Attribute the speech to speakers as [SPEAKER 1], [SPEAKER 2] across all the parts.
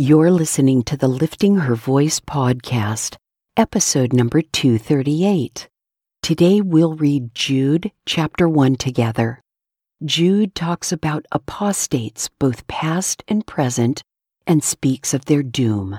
[SPEAKER 1] You're listening to the Lifting Her Voice podcast, episode number 238. Today we'll read Jude chapter 1 together. Jude talks about apostates, both past and present, and speaks of their doom.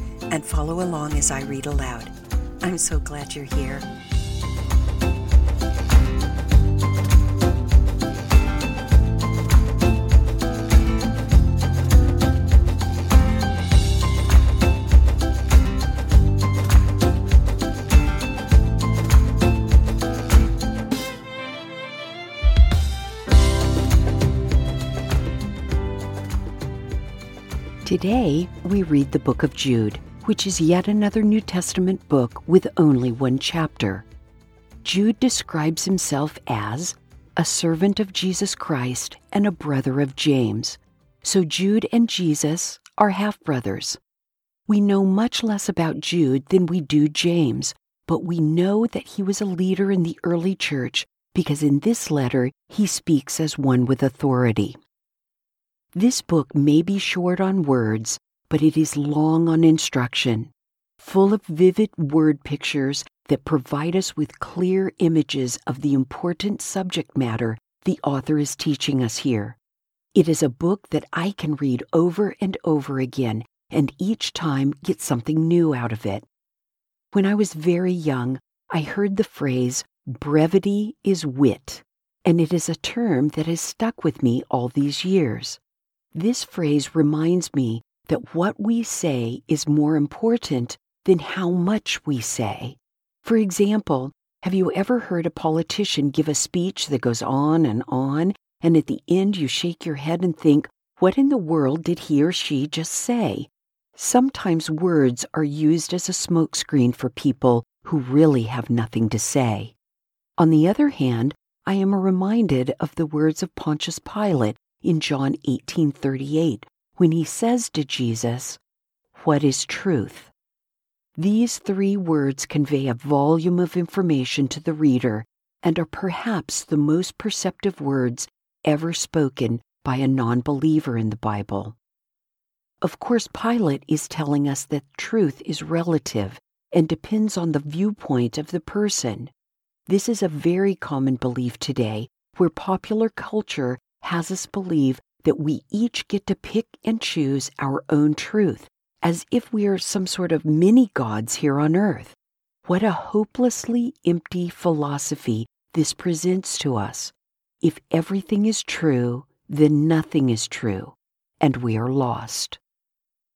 [SPEAKER 1] and follow along as I read aloud. I'm so glad you're here. Today, we read the book of Jude which is yet another New Testament book with only one chapter. Jude describes himself as a servant of Jesus Christ and a brother of James. So Jude and Jesus are half brothers. We know much less about Jude than we do James, but we know that he was a leader in the early church because in this letter he speaks as one with authority. This book may be short on words, but it is long on instruction, full of vivid word pictures that provide us with clear images of the important subject matter the author is teaching us here. It is a book that I can read over and over again and each time get something new out of it. When I was very young, I heard the phrase, brevity is wit, and it is a term that has stuck with me all these years. This phrase reminds me that what we say is more important than how much we say. For example, have you ever heard a politician give a speech that goes on and on, and at the end you shake your head and think, what in the world did he or she just say? Sometimes words are used as a smokescreen for people who really have nothing to say. On the other hand, I am reminded of the words of Pontius Pilate in John 18:38 when he says to Jesus, What is truth? These three words convey a volume of information to the reader and are perhaps the most perceptive words ever spoken by a non believer in the Bible. Of course, Pilate is telling us that truth is relative and depends on the viewpoint of the person. This is a very common belief today, where popular culture has us believe that we each get to pick and choose our own truth, as if we are some sort of mini gods here on earth. What a hopelessly empty philosophy this presents to us. If everything is true, then nothing is true, and we are lost.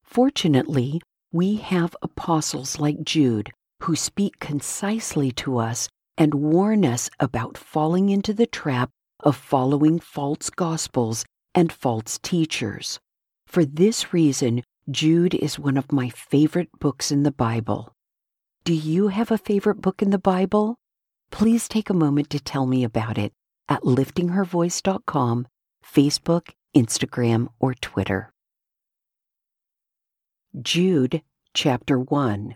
[SPEAKER 1] Fortunately, we have apostles like Jude who speak concisely to us and warn us about falling into the trap of following false gospels and false teachers. For this reason, Jude is one of my favorite books in the Bible. Do you have a favorite book in the Bible? Please take a moment to tell me about it at liftinghervoice.com, Facebook, Instagram, or Twitter. Jude, Chapter 1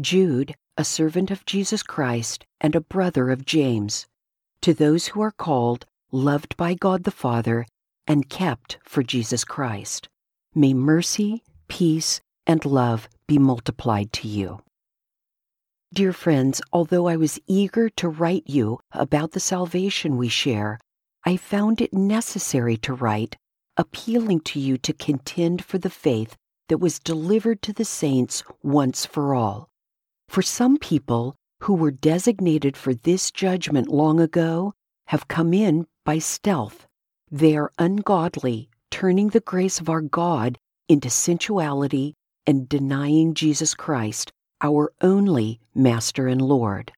[SPEAKER 1] Jude, a servant of Jesus Christ and a brother of James, to those who are called, loved by God the Father, and kept for Jesus Christ. May mercy, peace, and love be multiplied to you. Dear friends, although I was eager to write you about the salvation we share, I found it necessary to write, appealing to you to contend for the faith that was delivered to the saints once for all. For some people who were designated for this judgment long ago have come in by stealth they are ungodly, turning the grace of our God into sensuality and denying Jesus Christ, our only Master and Lord.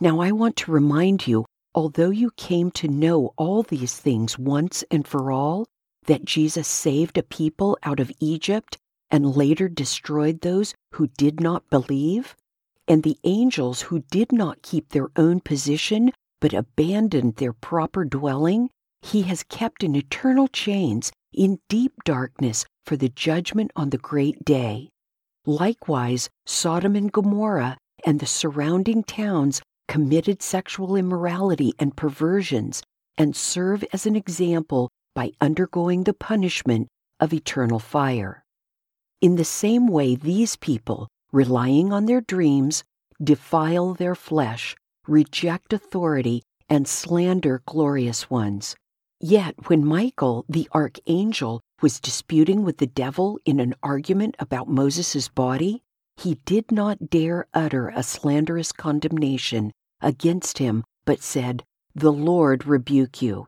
[SPEAKER 1] Now, I want to remind you, although you came to know all these things once and for all, that Jesus saved a people out of Egypt and later destroyed those who did not believe, and the angels who did not keep their own position but abandoned their proper dwelling, he has kept in eternal chains in deep darkness for the judgment on the great day. Likewise, Sodom and Gomorrah and the surrounding towns committed sexual immorality and perversions and serve as an example by undergoing the punishment of eternal fire. In the same way, these people, relying on their dreams, defile their flesh, reject authority, and slander glorious ones. Yet, when Michael, the archangel, was disputing with the devil in an argument about Moses' body, he did not dare utter a slanderous condemnation against him, but said, The Lord rebuke you.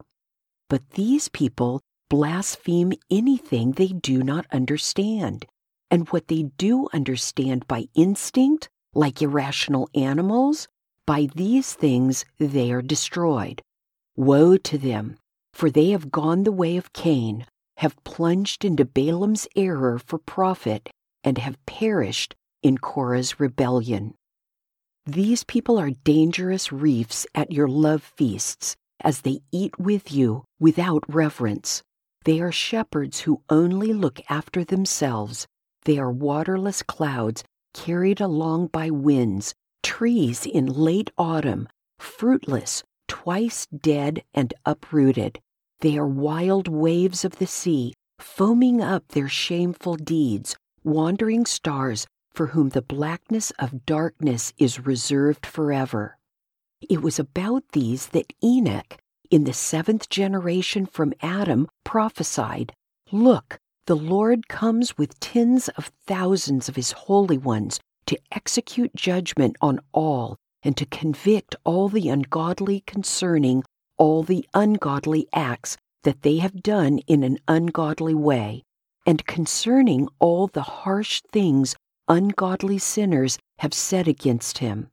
[SPEAKER 1] But these people blaspheme anything they do not understand. And what they do understand by instinct, like irrational animals, by these things they are destroyed. Woe to them, for they have gone the way of Cain, have plunged into Balaam's error for profit, and have perished in Korah's rebellion. These people are dangerous reefs at your love feasts as they eat with you without reverence. They are shepherds who only look after themselves. They are waterless clouds carried along by winds, trees in late autumn, fruitless, twice dead and uprooted. They are wild waves of the sea, foaming up their shameful deeds, wandering stars for whom the blackness of darkness is reserved forever. It was about these that Enoch, in the seventh generation from Adam, prophesied Look, the Lord comes with tens of thousands of his holy ones to execute judgment on all and to convict all the ungodly concerning all the ungodly acts that they have done in an ungodly way, and concerning all the harsh things ungodly sinners have said against him.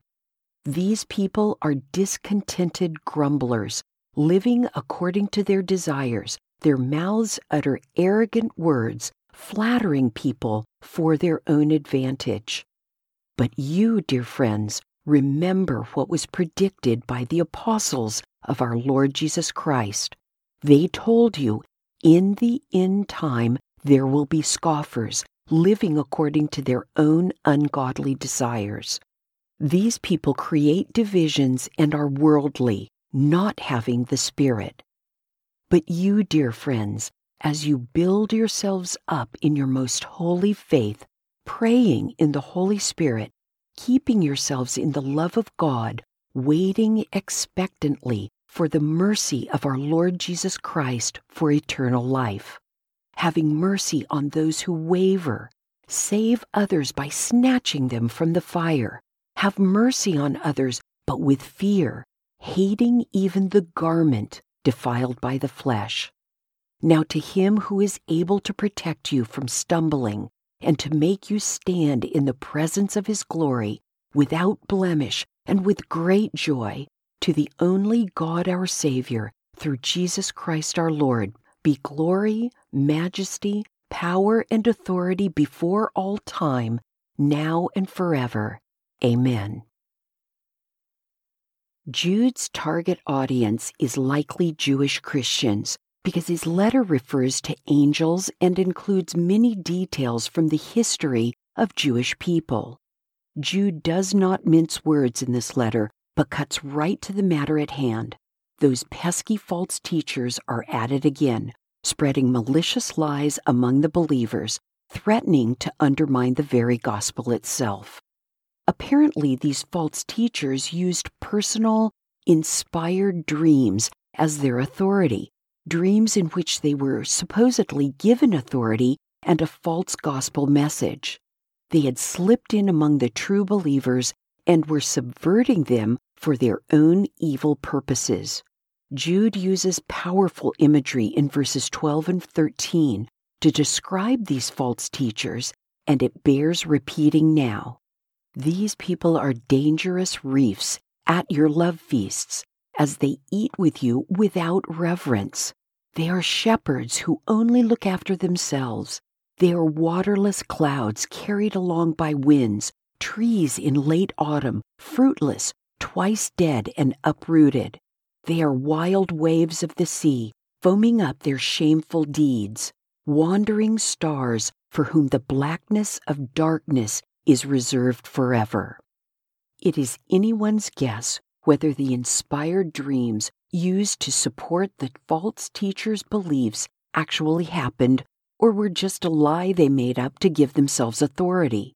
[SPEAKER 1] These people are discontented grumblers, living according to their desires. Their mouths utter arrogant words, flattering people for their own advantage. But you, dear friends, remember what was predicted by the apostles of our Lord Jesus Christ. They told you, in the end time there will be scoffers, living according to their own ungodly desires. These people create divisions and are worldly, not having the Spirit. But you, dear friends, as you build yourselves up in your most holy faith, praying in the Holy Spirit, keeping yourselves in the love of God, waiting expectantly for the mercy of our Lord Jesus Christ for eternal life, having mercy on those who waver, save others by snatching them from the fire have mercy on others, but with fear, hating even the garment defiled by the flesh. Now to him who is able to protect you from stumbling and to make you stand in the presence of his glory without blemish and with great joy, to the only God our Savior, through Jesus Christ our Lord, be glory, majesty, power, and authority before all time, now and forever. Amen. Jude's target audience is likely Jewish Christians because his letter refers to angels and includes many details from the history of Jewish people. Jude does not mince words in this letter, but cuts right to the matter at hand. Those pesky false teachers are at it again, spreading malicious lies among the believers, threatening to undermine the very gospel itself. Apparently, these false teachers used personal, inspired dreams as their authority, dreams in which they were supposedly given authority and a false gospel message. They had slipped in among the true believers and were subverting them for their own evil purposes. Jude uses powerful imagery in verses 12 and 13 to describe these false teachers, and it bears repeating now. These people are dangerous reefs at your love feasts as they eat with you without reverence. They are shepherds who only look after themselves. They are waterless clouds carried along by winds, trees in late autumn, fruitless, twice dead and uprooted. They are wild waves of the sea, foaming up their shameful deeds, wandering stars for whom the blackness of darkness is reserved forever. It is anyone's guess whether the inspired dreams used to support the false teacher's beliefs actually happened or were just a lie they made up to give themselves authority.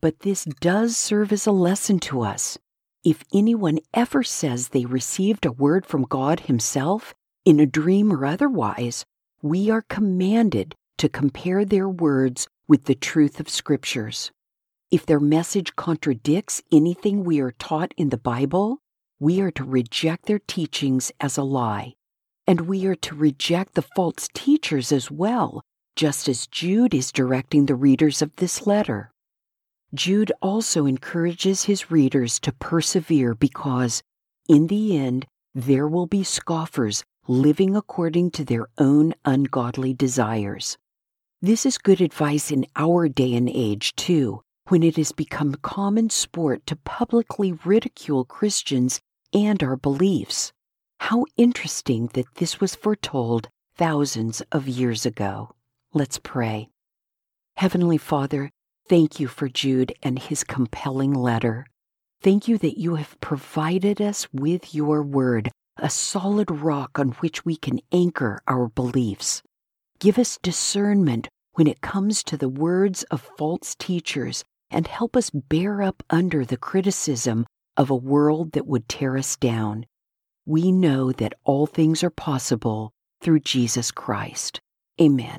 [SPEAKER 1] But this does serve as a lesson to us. If anyone ever says they received a word from God Himself, in a dream or otherwise, we are commanded to compare their words with the truth of Scriptures. If their message contradicts anything we are taught in the Bible, we are to reject their teachings as a lie. And we are to reject the false teachers as well, just as Jude is directing the readers of this letter. Jude also encourages his readers to persevere because, in the end, there will be scoffers living according to their own ungodly desires. This is good advice in our day and age, too, when it has become common sport to publicly ridicule Christians and our beliefs. How interesting that this was foretold thousands of years ago. Let's pray. Heavenly Father, thank you for Jude and his compelling letter. Thank you that you have provided us with your word, a solid rock on which we can anchor our beliefs. Give us discernment when it comes to the words of false teachers and help us bear up under the criticism of a world that would tear us down. We know that all things are possible through Jesus Christ. Amen.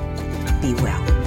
[SPEAKER 2] Be well.